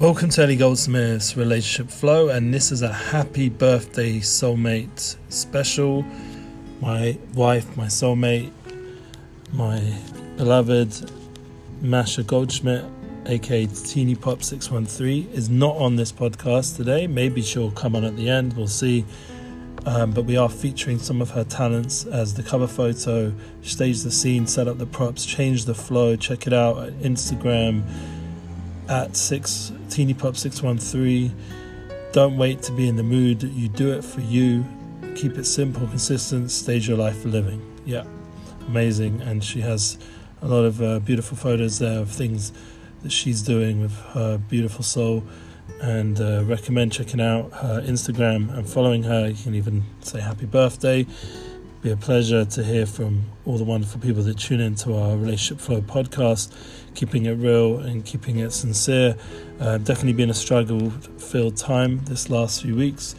Welcome to Eli Goldsmith's Relationship Flow, and this is a happy birthday soulmate special. My wife, my soulmate, my beloved Masha Goldsmith, aka Teeny Pop 613, is not on this podcast today. Maybe she'll come on at the end, we'll see. Um, but we are featuring some of her talents as the cover photo, stage the scene, set up the props, change the flow. Check it out at Instagram at six teeny pop 613 don't wait to be in the mood. You do it for you. Keep it simple consistent stage your life for living. Yeah. Amazing. And she has a lot of uh, beautiful photos there of things that she's doing with her beautiful soul. And uh, recommend checking out her instagram and following her. You can even say happy birthday be a pleasure to hear from all the wonderful people that tune into our Relationship Flow podcast, keeping it real and keeping it sincere. Uh, definitely been a struggle filled time this last few weeks,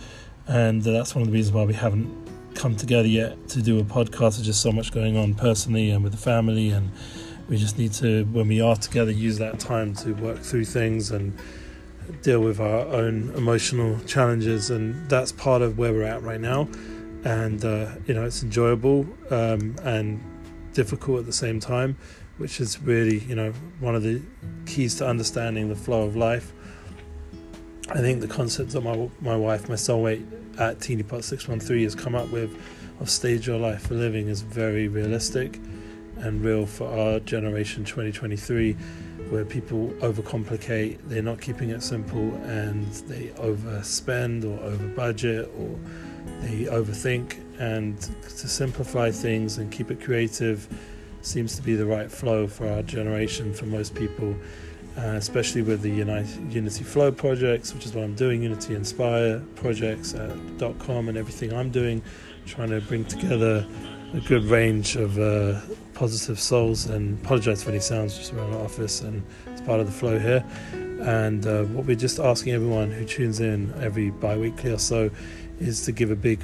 and that's one of the reasons why we haven't come together yet to do a podcast. There's just so much going on personally and with the family, and we just need to, when we are together, use that time to work through things and deal with our own emotional challenges, and that's part of where we're at right now and uh, you know it's enjoyable um, and difficult at the same time, which is really you know one of the keys to understanding the flow of life. I think the concept that my my wife, my soulmate at Teeny Pot Six One Three has come up with of stage your life for living is very realistic and real for our generation 2023 where people overcomplicate they're not keeping it simple and they overspend or over budget or they overthink and to simplify things and keep it creative seems to be the right flow for our generation for most people uh, especially with the United, Unity Flow projects, which is what I'm doing, Unity Inspire projects at .com and everything I'm doing, trying to bring together a good range of uh, positive souls and apologize for any sounds just around the office and it's part of the flow here. And uh, what we're just asking everyone who tunes in every bi-weekly or so is to give a big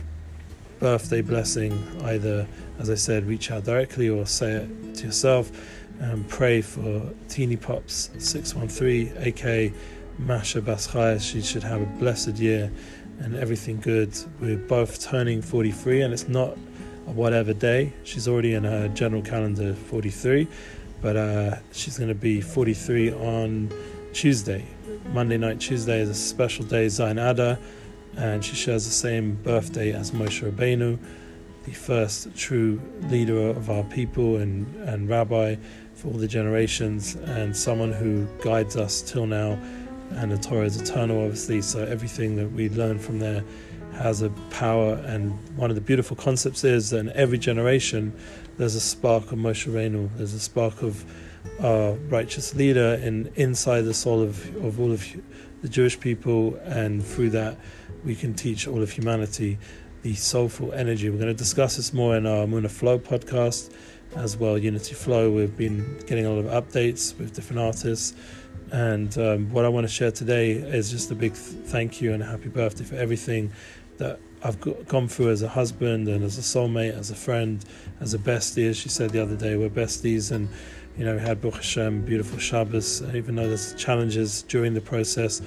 birthday blessing. Either, as I said, reach out directly or say it to yourself and pray for Teeny Pops 613, aka Masha Baschaya. She should have a blessed year and everything good. We're both turning 43, and it's not a whatever day. She's already in her general calendar 43, but uh, she's going to be 43 on Tuesday. Monday night, Tuesday is a special day, Zayin Adar and she shares the same birthday as Moshe Rabbeinu, the first true leader of our people and, and rabbi for all the generations, and someone who guides us till now. And the Torah is eternal, obviously, so everything that we learn from there has a power. And one of the beautiful concepts is that in every generation, there's a spark of Moshe Rabbeinu, there's a spark of our righteous leader in inside the soul of, of all of the Jewish people, and through that, we can teach all of humanity the soulful energy. We're going to discuss this more in our Muna Flow podcast as well, Unity Flow. We've been getting a lot of updates with different artists. And um, what I want to share today is just a big thank you and a happy birthday for everything that I've gone through as a husband and as a soulmate, as a friend, as a bestie. As she said the other day, we're besties. And, you know, we had Baruch Hashem, beautiful Shabbos, even though there's challenges during the process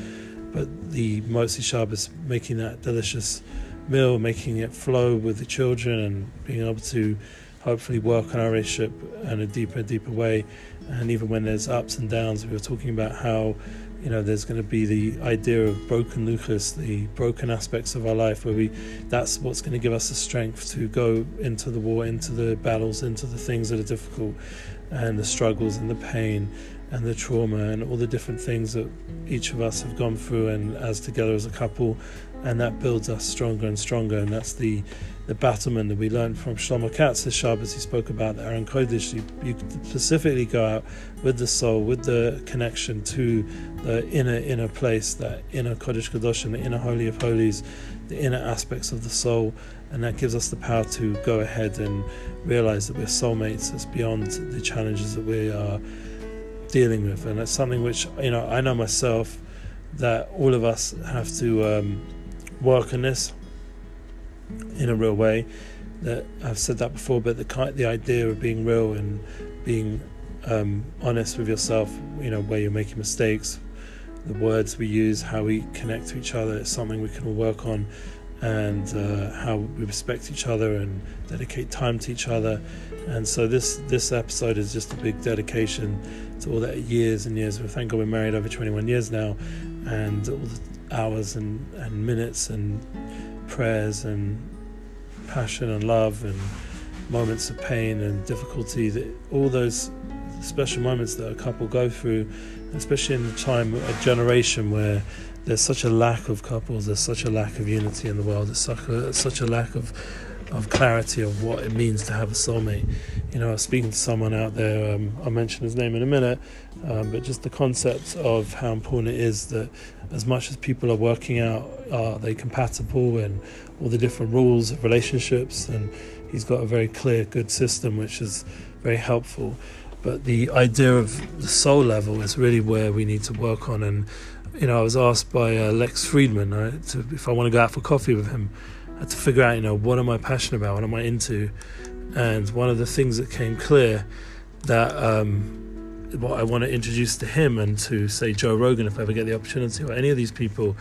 but the Motzi Shabbos making that delicious meal, making it flow with the children, and being able to hopefully work on our relationship in a deeper, deeper way. And even when there's ups and downs, we were talking about how you know there's going to be the idea of broken Luchos, the broken aspects of our life, where we that's what's going to give us the strength to go into the war, into the battles, into the things that are difficult, and the struggles and the pain and the trauma and all the different things that each of us have gone through and as together as a couple. And that builds us stronger and stronger. And that's the the battlement that we learned from Shlomo Katz this Shabbos. He spoke about the Aron Kodesh you, you specifically go out with the soul with the connection to the inner inner place that inner Kodesh Kadosh the inner Holy of Holies the inner aspects of the soul and that gives us the power to go ahead and realize that we're soulmates it's beyond the challenges that we are dealing with, and it's something which you know I know myself that all of us have to um, work on this in a real way. That I've said that before, but the the idea of being real and being um, honest with yourself, you know, where you're making mistakes, the words we use, how we connect to each other. It's something we can all work on, and uh, how we respect each other and dedicate time to each other. And so this this episode is just a big dedication to all that years and years. We Thank God we're married over 21 years now, and all the hours and, and minutes and prayers and passion and love and moments of pain and difficulty that all those special moments that a couple go through especially in a time a generation where there's such a lack of couples there's such a lack of unity in the world there's such a, such a lack of of clarity of what it means to have a soulmate. You know, I was speaking to someone out there, um, I'll mention his name in a minute, um, but just the concept of how important it is that as much as people are working out, are they compatible and all the different rules of relationships, and he's got a very clear, good system which is very helpful. But the idea of the soul level is really where we need to work on. And, you know, I was asked by uh, Lex Fridman right, to, if I want to go out for coffee with him I had to figure out, you know, what am I passionate about? What am I into? And one of the things that came clear that um, what I want to introduce to him and to say Joe Rogan, if I ever get the opportunity, or any of these people,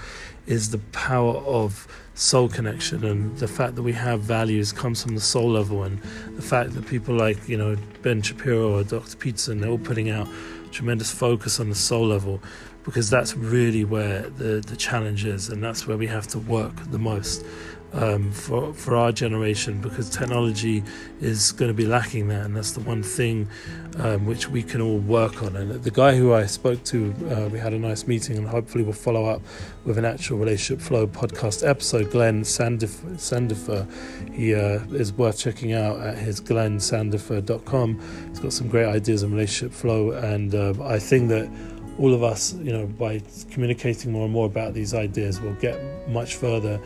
is the power of soul connection and the fact that we have values comes from the soul level, and the fact that people like you know Ben Shapiro or Dr. Peterson, they're all putting out tremendous focus on the soul level because that's really where the the challenge is, and that's where we have to work the most um, for for our generation because technology is going to be lacking that, and that's the one thing um, which we can all work on. And the guy who I spoke to, uh, we had a nice meeting, and hopefully we'll follow up with an actual relationship flow podcast episode. Glenn Sandifer, Sandifer he uh, is worth checking out at his glennsandifer.com. He's got some great ideas on relationship flow, and uh, I think that all of us, you know, by communicating more and more about these ideas, will get much further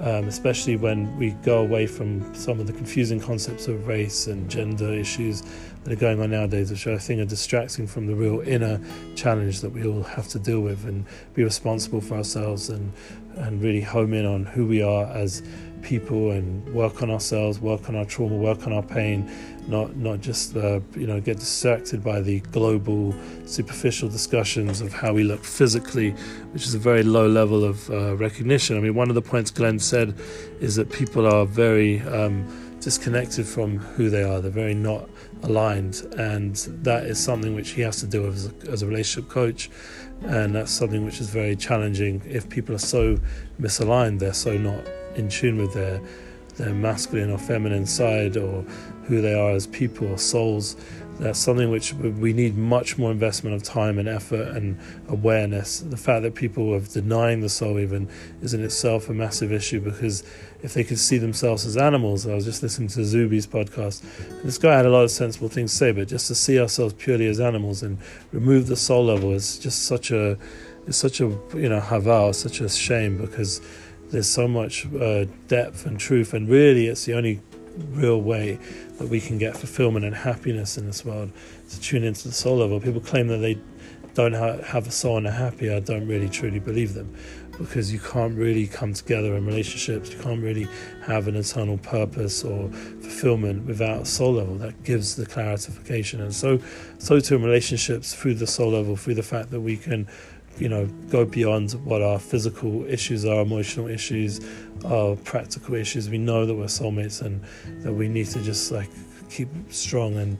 um, especially when we go away from some of the confusing concepts of race and gender issues that are going on nowadays, which I think are distracting from the real inner challenge that we all have to deal with and be responsible for ourselves and, and really home in on who we are as people and work on ourselves, work on our trauma, work on our pain, not not just uh, you know get distracted by the global superficial discussions of how we look physically, which is a very low level of uh, recognition. I mean, one of the points Glenn said is that people are very um, disconnected from who they are. They're very not aligned, and that is something which he has to deal with as a, as a relationship coach. And that's something which is very challenging if people are so misaligned, they're so not in tune with their their masculine or feminine side or who they are as people or souls. That's something which we need much more investment of time and effort and awareness. The fact that people are denying the soul even is in itself a massive issue because if they could see themselves as animals, I was just listening to Zuby's podcast. This guy had a lot of sensible things to say, but just to see ourselves purely as animals and remove the soul level is just such a, it's such a you know haval, such a shame because there's so much uh, depth and truth, and really, it's the only real way that we can get fulfillment and happiness in this world to tune into the soul level. People claim that they don't have a soul and are happy. I don't really truly believe them because you can't really come together in relationships. You can't really have an eternal purpose or fulfillment without a soul level that gives the clarification. And so, so too in relationships through the soul level, through the fact that we can you know, go beyond what our physical issues are, emotional issues, our practical issues. We know that we're soulmates and that we need to just like keep strong and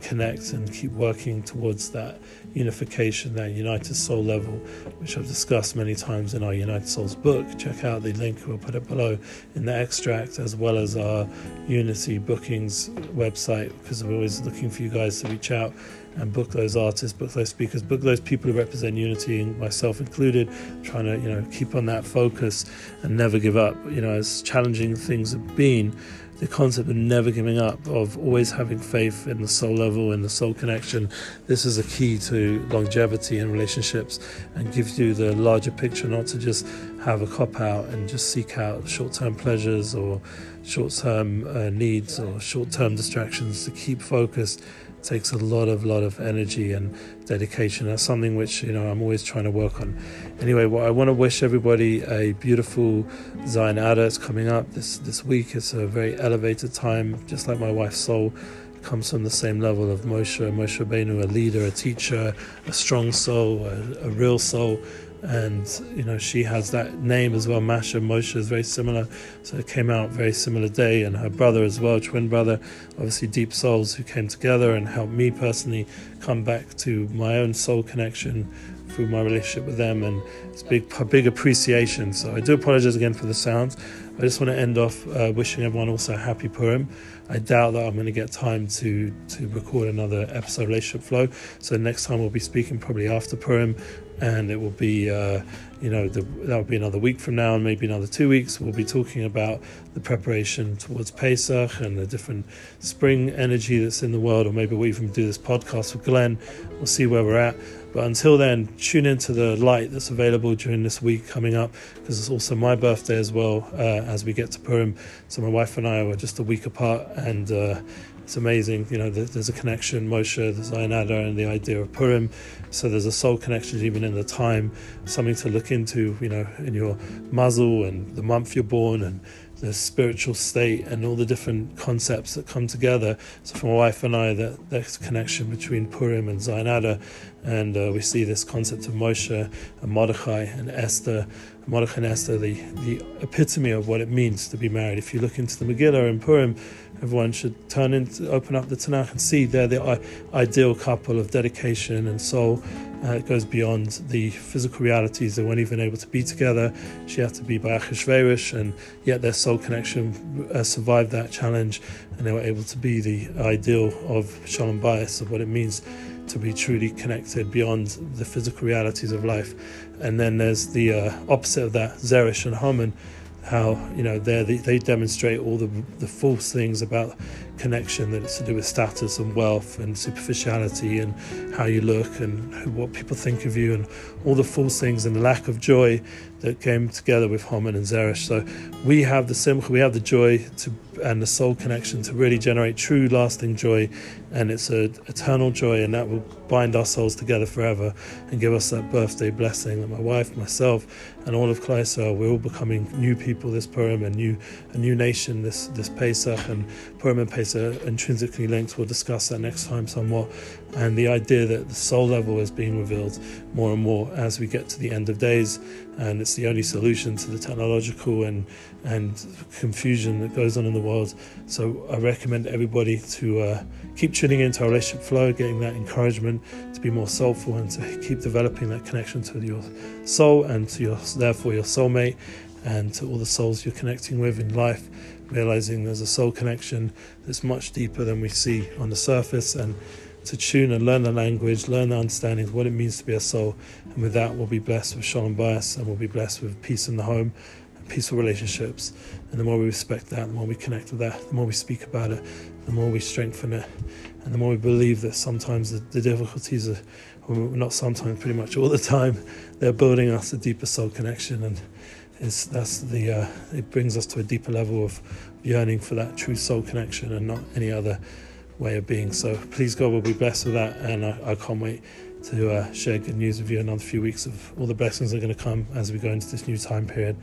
connect and keep working towards that unification, that united soul level, which I've discussed many times in our United Souls book. Check out the link, we'll put it below in the extract, as well as our Unity bookings website, because we're always looking for you guys to reach out and book those artists, book those speakers, book those people who represent unity, myself included, trying to, you know, keep on that focus and never give up. You know, as challenging things have been, the concept of never giving up, of always having faith in the soul level in the soul connection, this is a key to longevity in relationships and gives you the larger picture, not to just have a cop out and just seek out short term pleasures or short term uh, needs or short term distractions to keep focused takes a lot of lot of energy and dedication. That's something which you know I'm always trying to work on. Anyway, well, I want to wish everybody a beautiful Zayin Adar. It's coming up this this week. It's a very elevated time, just like my wife's soul comes from the same level of Moshe, Moshe Rabbeinu, a leader, a teacher, a strong soul, a, a real soul. And you know she has that name as well. Masha Moshe is very similar, so it came out very similar day. And her brother as well, twin brother, obviously deep souls who came together and helped me personally come back to my own soul connection through my relationship with them, and it's big, a big appreciation. So I do apologize again for the sounds. I just want to end off uh, wishing everyone also a happy Purim. I doubt that I'm going to get time to to record another episode of Relationship Flow. So next time we'll be speaking probably after Purim, and it will be. Uh, you know, the, that will be another week from now, and maybe another two weeks. We'll be talking about the preparation towards Pesach and the different spring energy that's in the world, or maybe we'll even do this podcast with Glenn. We'll see where we're at. But until then, tune into the light that's available during this week coming up because it's also my birthday as well uh, as we get to Purim. So my wife and I are just a week apart, and uh, it's amazing. You know, there's a connection, Moshe, there's Zayin Adar, and the idea of Purim. So there's a soul connection even in the time, something to look into, you know, in your mazal and the month you're born and the spiritual state and all the different concepts that come together. So for my wife and I, that there's connection between Purim and Zayin Adar, and uh, we see this concept of Moshe and Mordechai and Esther. Mordechai and Esther, the, the epitome of what it means to be married. If you look into the Megillah and Purim, everyone should turn into, open up the Tanakh and see they're the ideal couple of dedication and soul uh, it goes beyond the physical realities. They weren't even able to be together. She had to be by Achashverosh, and yet their soul connection uh, survived that challenge, and they were able to be the ideal of Shalom Bayis, of what it means to be truly connected beyond the physical realities of life. And then there's the uh, opposite of that, Zeresh and Haman how you know they they demonstrate all the the false things about connection that it's to do with status and wealth and superficiality and how you look and what people think of you and all the false things and the lack of joy that came together with Haman and Zeresh. So we have the simcha, we have the joy to and the soul connection to really generate true lasting joy and it's an eternal joy and that will bind our souls together forever and give us that birthday blessing that my wife, myself and all of Klaisa, we're all becoming new people this Purim and new a new nation this this Pesach and Purim and Pesach are intrinsically linked. We'll discuss that next time somewhat. And the idea that the soul level is being revealed more and more as we get to the end of days, and it's the only solution to the technological and and confusion that goes on in the world. So I recommend everybody to uh, keep tuning into our relationship flow, getting that encouragement to be more soulful and to keep developing that connection to your soul and to your therefore your soulmate and to all the souls you're connecting with in life realizing there's a soul connection that's much deeper than we see on the surface and to tune and learn the language, learn the understanding of what it means to be a soul. And with that, we'll be blessed with shalom bayis and we'll be blessed with peace in the home and peaceful relationships. And the more we respect that, the more we connect with that, the more we speak about it, the more we strengthen it, and the more we believe that sometimes the, the difficulties are, not sometimes, pretty much all the time, they're building us a deeper soul connection. And is that's the uh, it brings us to a deeper level of yearning for that true soul connection and not any other way of being. So please God will be blessed with that, and I, I can't wait to uh, share good news with you another few weeks of all the blessings that are going to come as we go into this new time period.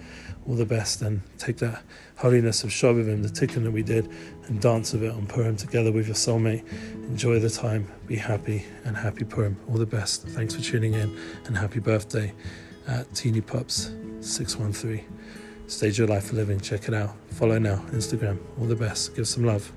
All the best, and take that holiness of Shovavim, the tikkun that we did, and dance of it on Purim together with your soulmate. Enjoy the time, be happy, and happy Purim. All the best. Thanks for tuning in, and happy birthday at Teeny Pops 613. Stage Your Life for Living. Check it out. Follow now. Instagram. All the best. Give some love.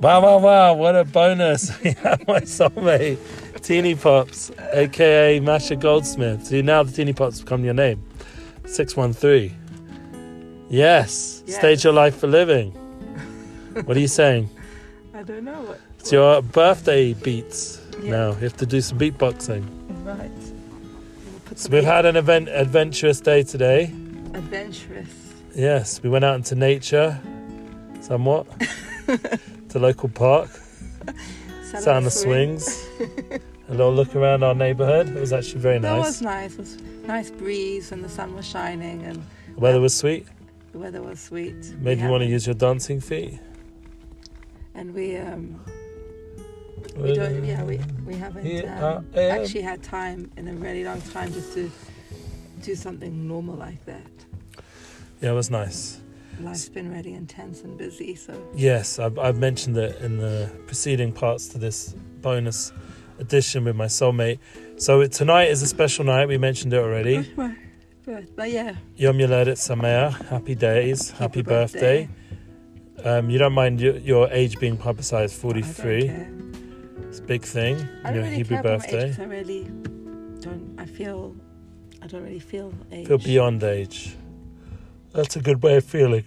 Wow, wow, wow. What a bonus. We have my soulmate, Teeny Pops, aka Masha Goldsmith. See, now the Teeny Pops become your name. 613. Yes. yes. Stage Your Life for Living. what are you saying? I don't know what. It's your birthday beats yeah. now. You have to do some beatboxing. Right. We'll so we've had an event adventurous day today. Adventurous. Yes, we went out into nature, somewhat, to local park. Sound of swings. a little look around our neighbourhood. It was actually very nice. That was nice. It was nice breeze and the sun was shining and the weather was sweet. The weather was sweet. Maybe you want to use your dancing feet and we um, we don't yeah we we haven't um, actually had time in a really long time just to do something normal like that. Yeah, it was nice. Life's been really intense and busy, so Yes, I've, I've mentioned it in the preceding parts to this bonus edition with my soulmate. So tonight is a special night. We mentioned it already. but, but yeah, Yom Yoledet Sameach. Happy days. Happy, birthday. Um, you don't mind your, your age being publicized, 43. It's a big thing. I your really Hebrew age I really don't. I feel. I don't really feel age. Feel beyond age. That's a good way of feeling.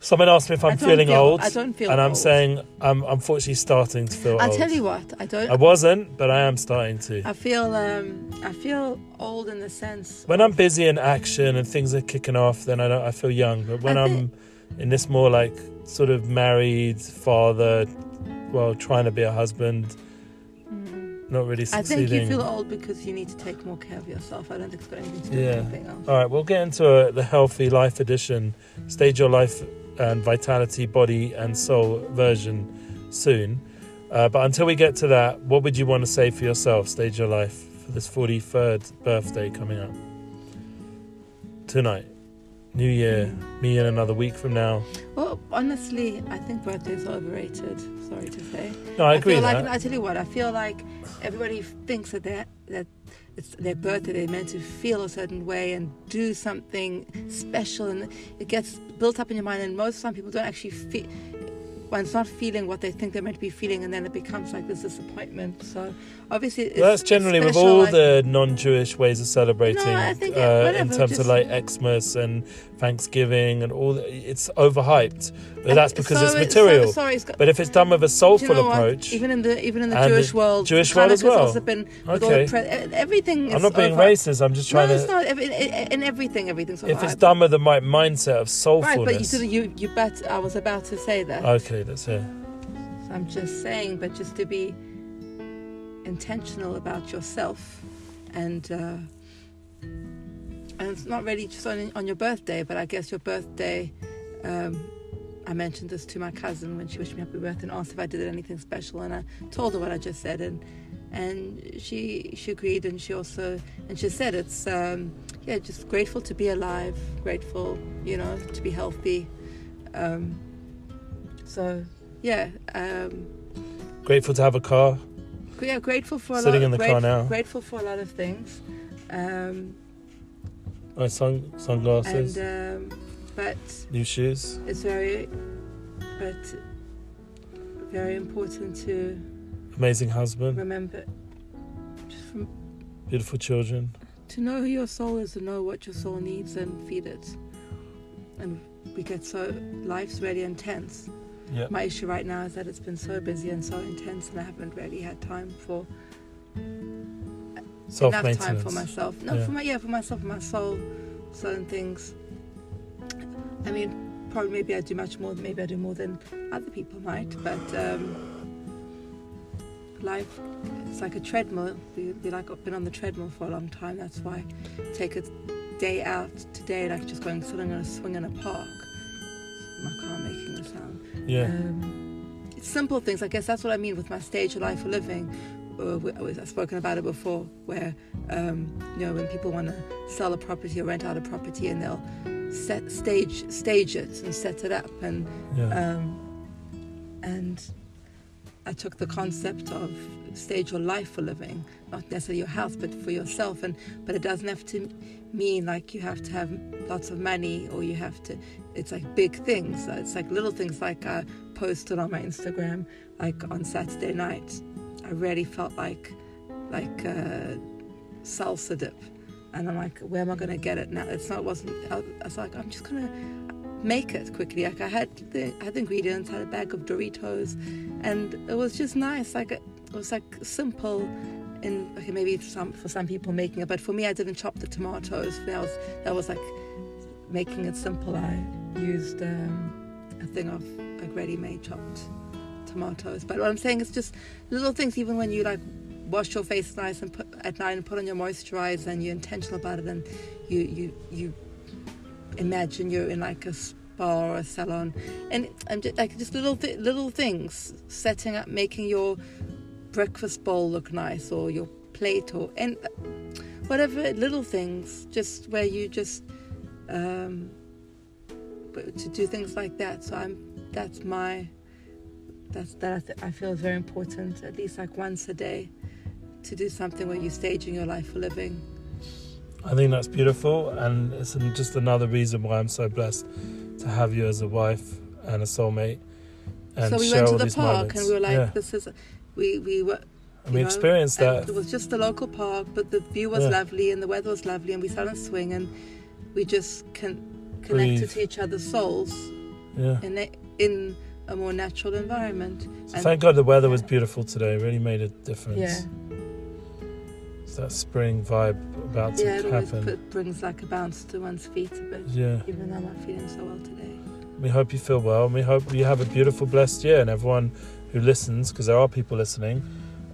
Someone asked me if I'm feeling feel- old, I don't feel and I'm old. saying I'm unfortunately starting to feel I'll old. tell you what. I don't. I wasn't, but I am starting to. I feel. Um. I feel old in the sense. When I'm busy in action and things are kicking off, then I don't. I feel young. But when I I'm in this more like sort of married father, well, trying to be a husband. Not really I think you feel old because you need to take more care of yourself. I don't think it's got anything to do Yeah. with anything else. All right, we'll get into uh the healthy life edition, stage your life and vitality, body and soul version soon. Uh, but until we get to that, what would you want to say for yourself, stage your life, for this 43rd birthday coming up? Tonight, New Year, me in another week from now. Well, honestly, I think birthdays are overrated. Sorry to say. No, I agree feel with like that. I tell you what, I feel like everybody thinks that they that it's their birthday. They're meant to feel a certain way and do something special, and it gets built up in your mind. And most of some people don't actually feel. When it's not feeling what they think they're meant to be feeling, and then it becomes like this disappointment. So obviously, it's Well, that's generally with all like- the non-Jewish ways of celebrating, No, think, uh, in whatever, terms of like Xmas and Thanksgiving and all. It's overhyped, but that's because so it's it- material. So, sorry, it's got, But if it's done with a soulful you know approach, Even in the even in the And the Jewish world, Jewish world as well. also been Okay. pre- everything. I'm is not being over- racist. I'm just trying no, it's to. not. In, in, in everything, everything's If it's done with the right mindset of soulfulness, Right, but you. You you bet. I was about to say that. okay, that's it. So I'm just saying, but just to be intentional about yourself, and uh, and it's not really just on on your birthday, but I guess your birthday. Um, I mentioned this to my cousin when she wished me happy birthday and asked if I did anything special, and I told her what I just said, and and she she agreed, and she also and she said it's um, yeah, just grateful to be alive, grateful, you know, to be healthy. Um, so yeah, um, Grateful to have a car. yeah, grateful for a Sitting lot. in the car now. Grateful for a lot of things, um, My sun sunglasses, and um, but new shoes. it's very, but very important to Amazing husband, remember, just from, beautiful children. to know who your soul is, to know what your soul needs, and feed it. And we get so life's really intense. Yeah. My issue right now is that it's been so busy and so intense, and I haven't really had time for Self enough time for myself. No, Yeah. for my yeah, for myself, my soul, certain things. I mean, probably maybe I do much more. Maybe I do more than other people might, but um, life it's like a treadmill. We, we like been on the treadmill for a long time. That's why I take a day out today, like just going sitting on a swing in a park. My car making a sound. Yeah. Um, it's simple things. I guess that's what I mean with my stage of life for living. Uh, I've spoken about it before, where um, you know when people want to sell a property or rent out a property, and they'll set stage stage it and set it up, and yeah. um, and I took the concept of stage your life for living, not necessarily your house, but for yourself. And but it doesn't have to mean like you have to have lots of money or you have to. It's like big things. It's like little things. Like I posted on my Instagram, like on Saturday night, I really felt like like salsa dip. And I'm like, where am I to get it now? It's not. It wasn't. I was like, I'm just gonna make it quickly. Like I had the I had the ingredients, had a bag of Doritos, and it was just nice. Like it was like simple. In okay, maybe some for some people making it, but for me, I didn't chop the tomatoes. That was that was like making it simple. I used um, a thing of like ready-made chopped tomatoes. But what I'm saying is just little things. Even when you like wash your face nice and put at night and put on your moisturizer and you're intentional about it and you you you imagine you're in like a spa or a salon and I'm just, like just little th- little things setting up making your breakfast bowl look nice or your plate or and whatever little things, just where you just um, to do things like that. So I'm that's my that's that I, I feel is very important. At least like once a day, to do something where you're staging your life for living. I think that's beautiful, and it's just another reason why I'm so blessed to have you as a wife and a soulmate. And so we went to the park moments. and we were like, yeah. "This is." We we were and we know, experienced that. It was just a local park, but the view was Yeah. lovely and the weather was lovely, and we sat on a swing and we just con- connected Breathe. to each other's souls Yeah. in a, in a more natural environment. So and- thank God the weather was beautiful today. It really made a difference. Yeah, that spring vibe about to happen. yeah, it always brings like a bounce to one's feet a bit, yeah. even though I'm not feeling so well today. We hope you feel well. and We hope you have a beautiful, blessed year. And everyone who listens, because there are people listening,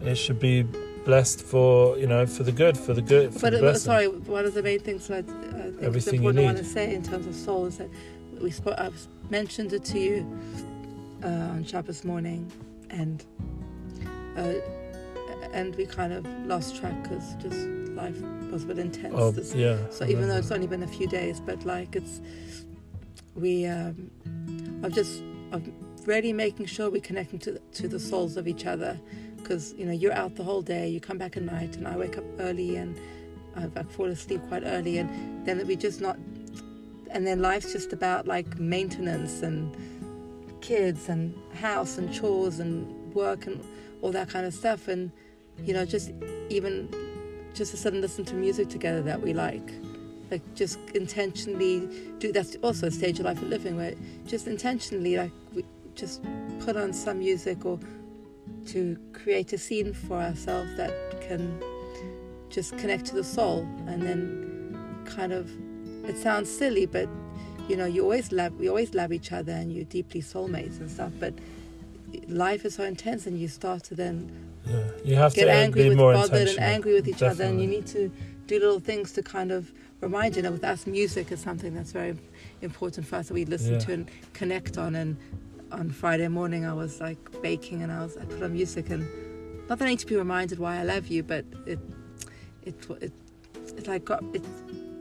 it should be blessed for you know for the good, for the good. For But the blessing. sorry, one of the main things that I, I think Everything important I want to say in terms of soul is that we spoke, I've mentioned it to you uh, on Shabbos morning, and uh, and we kind of lost track because just life was a bit intense. Oh this- yeah. so even though it's only been a few days, but like it's we um, I'm just I'm really making sure we're connecting to the, to the souls of each other because you know you're out the whole day, you come back at night, and I wake up early and I, I fall asleep quite early, and then we just not, and then life's just about like maintenance and kids and house and chores and work and all that kind of stuff, and you know just even just to sit and listen to music together that we like. Like just intentionally do that's also a stage of life of living where just intentionally like we just put on some music or to create a scene for ourselves that can just connect to the soul and then kind of it sounds silly but you know you always love we always love each other and you're deeply soulmates and stuff but life is so intense and you start to then yeah. You have get to angry be with more bothered and angry with each other and you need to do little things to kind of remind you know with us music is something that's very important for us that we listen Yeah. to and connect on and on Friday morning I was like baking and I was I put on music and not that I need to be reminded why I love you but it it it, it like got it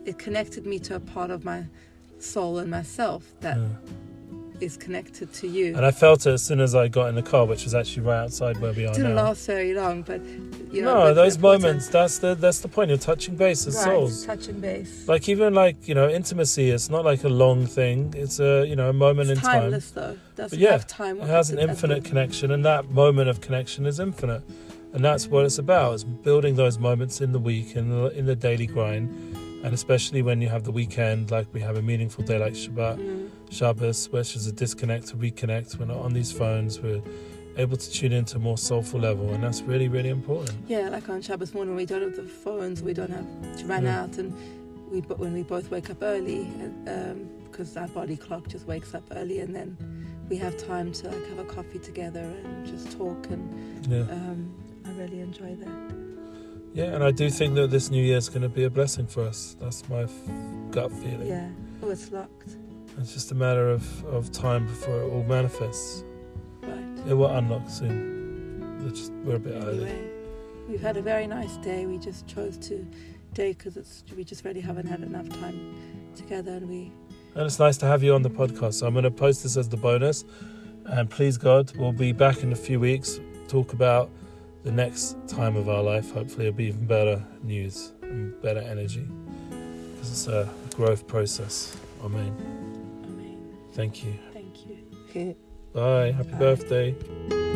it connected me to a part of my soul and myself that is connected to you And I felt it as soon as I got in the car, which was actually right outside where we are it didn't now. last very long but you know no, those moments. That's the that's the point. You're touching base as right, souls. touching base Like even like you know intimacy. It's not like a long thing. It's a you know a moment it's in time. timeless though doesn't yeah, have time It has an infinite connection, and that moment of connection is infinite, and that's what it's about. It's building those moments in the week in the, in the daily grind, and especially when you have the weekend, like we have a meaningful day like Shabbat, Mm. Shabbos, which is a disconnect to reconnect. We're not on these phones. We're able to tune into a more soulful level, and that's really really important. Yeah, like on Shabbos morning, we don't have the phones, we don't have to run Yeah. out, and we but when we both wake up early, because our body clock just wakes up early, and then we have time to like have a coffee together and just talk, and Yeah, um, I really enjoy that. Yeah, and I do think that this new year is going to be a blessing for us. That's my f- gut feeling. Yeah. Oh, it's locked. It's just a matter of, of time before it all manifests. Right. It will unlock soon. We're just we're a bit early. Anyway, we've had a very nice day. We just chose to day because it's we just really haven't had enough time together, and we And it's nice to have you on the podcast. So I'm going to post this as the bonus. And please God, we'll be back in a few weeks. Talk about the next time of our life. Hopefully, it'll be even better news and better energy. Because it's a growth process. Amen. I mean, Thank you. thank you. Bye. Happy Bye. birthday.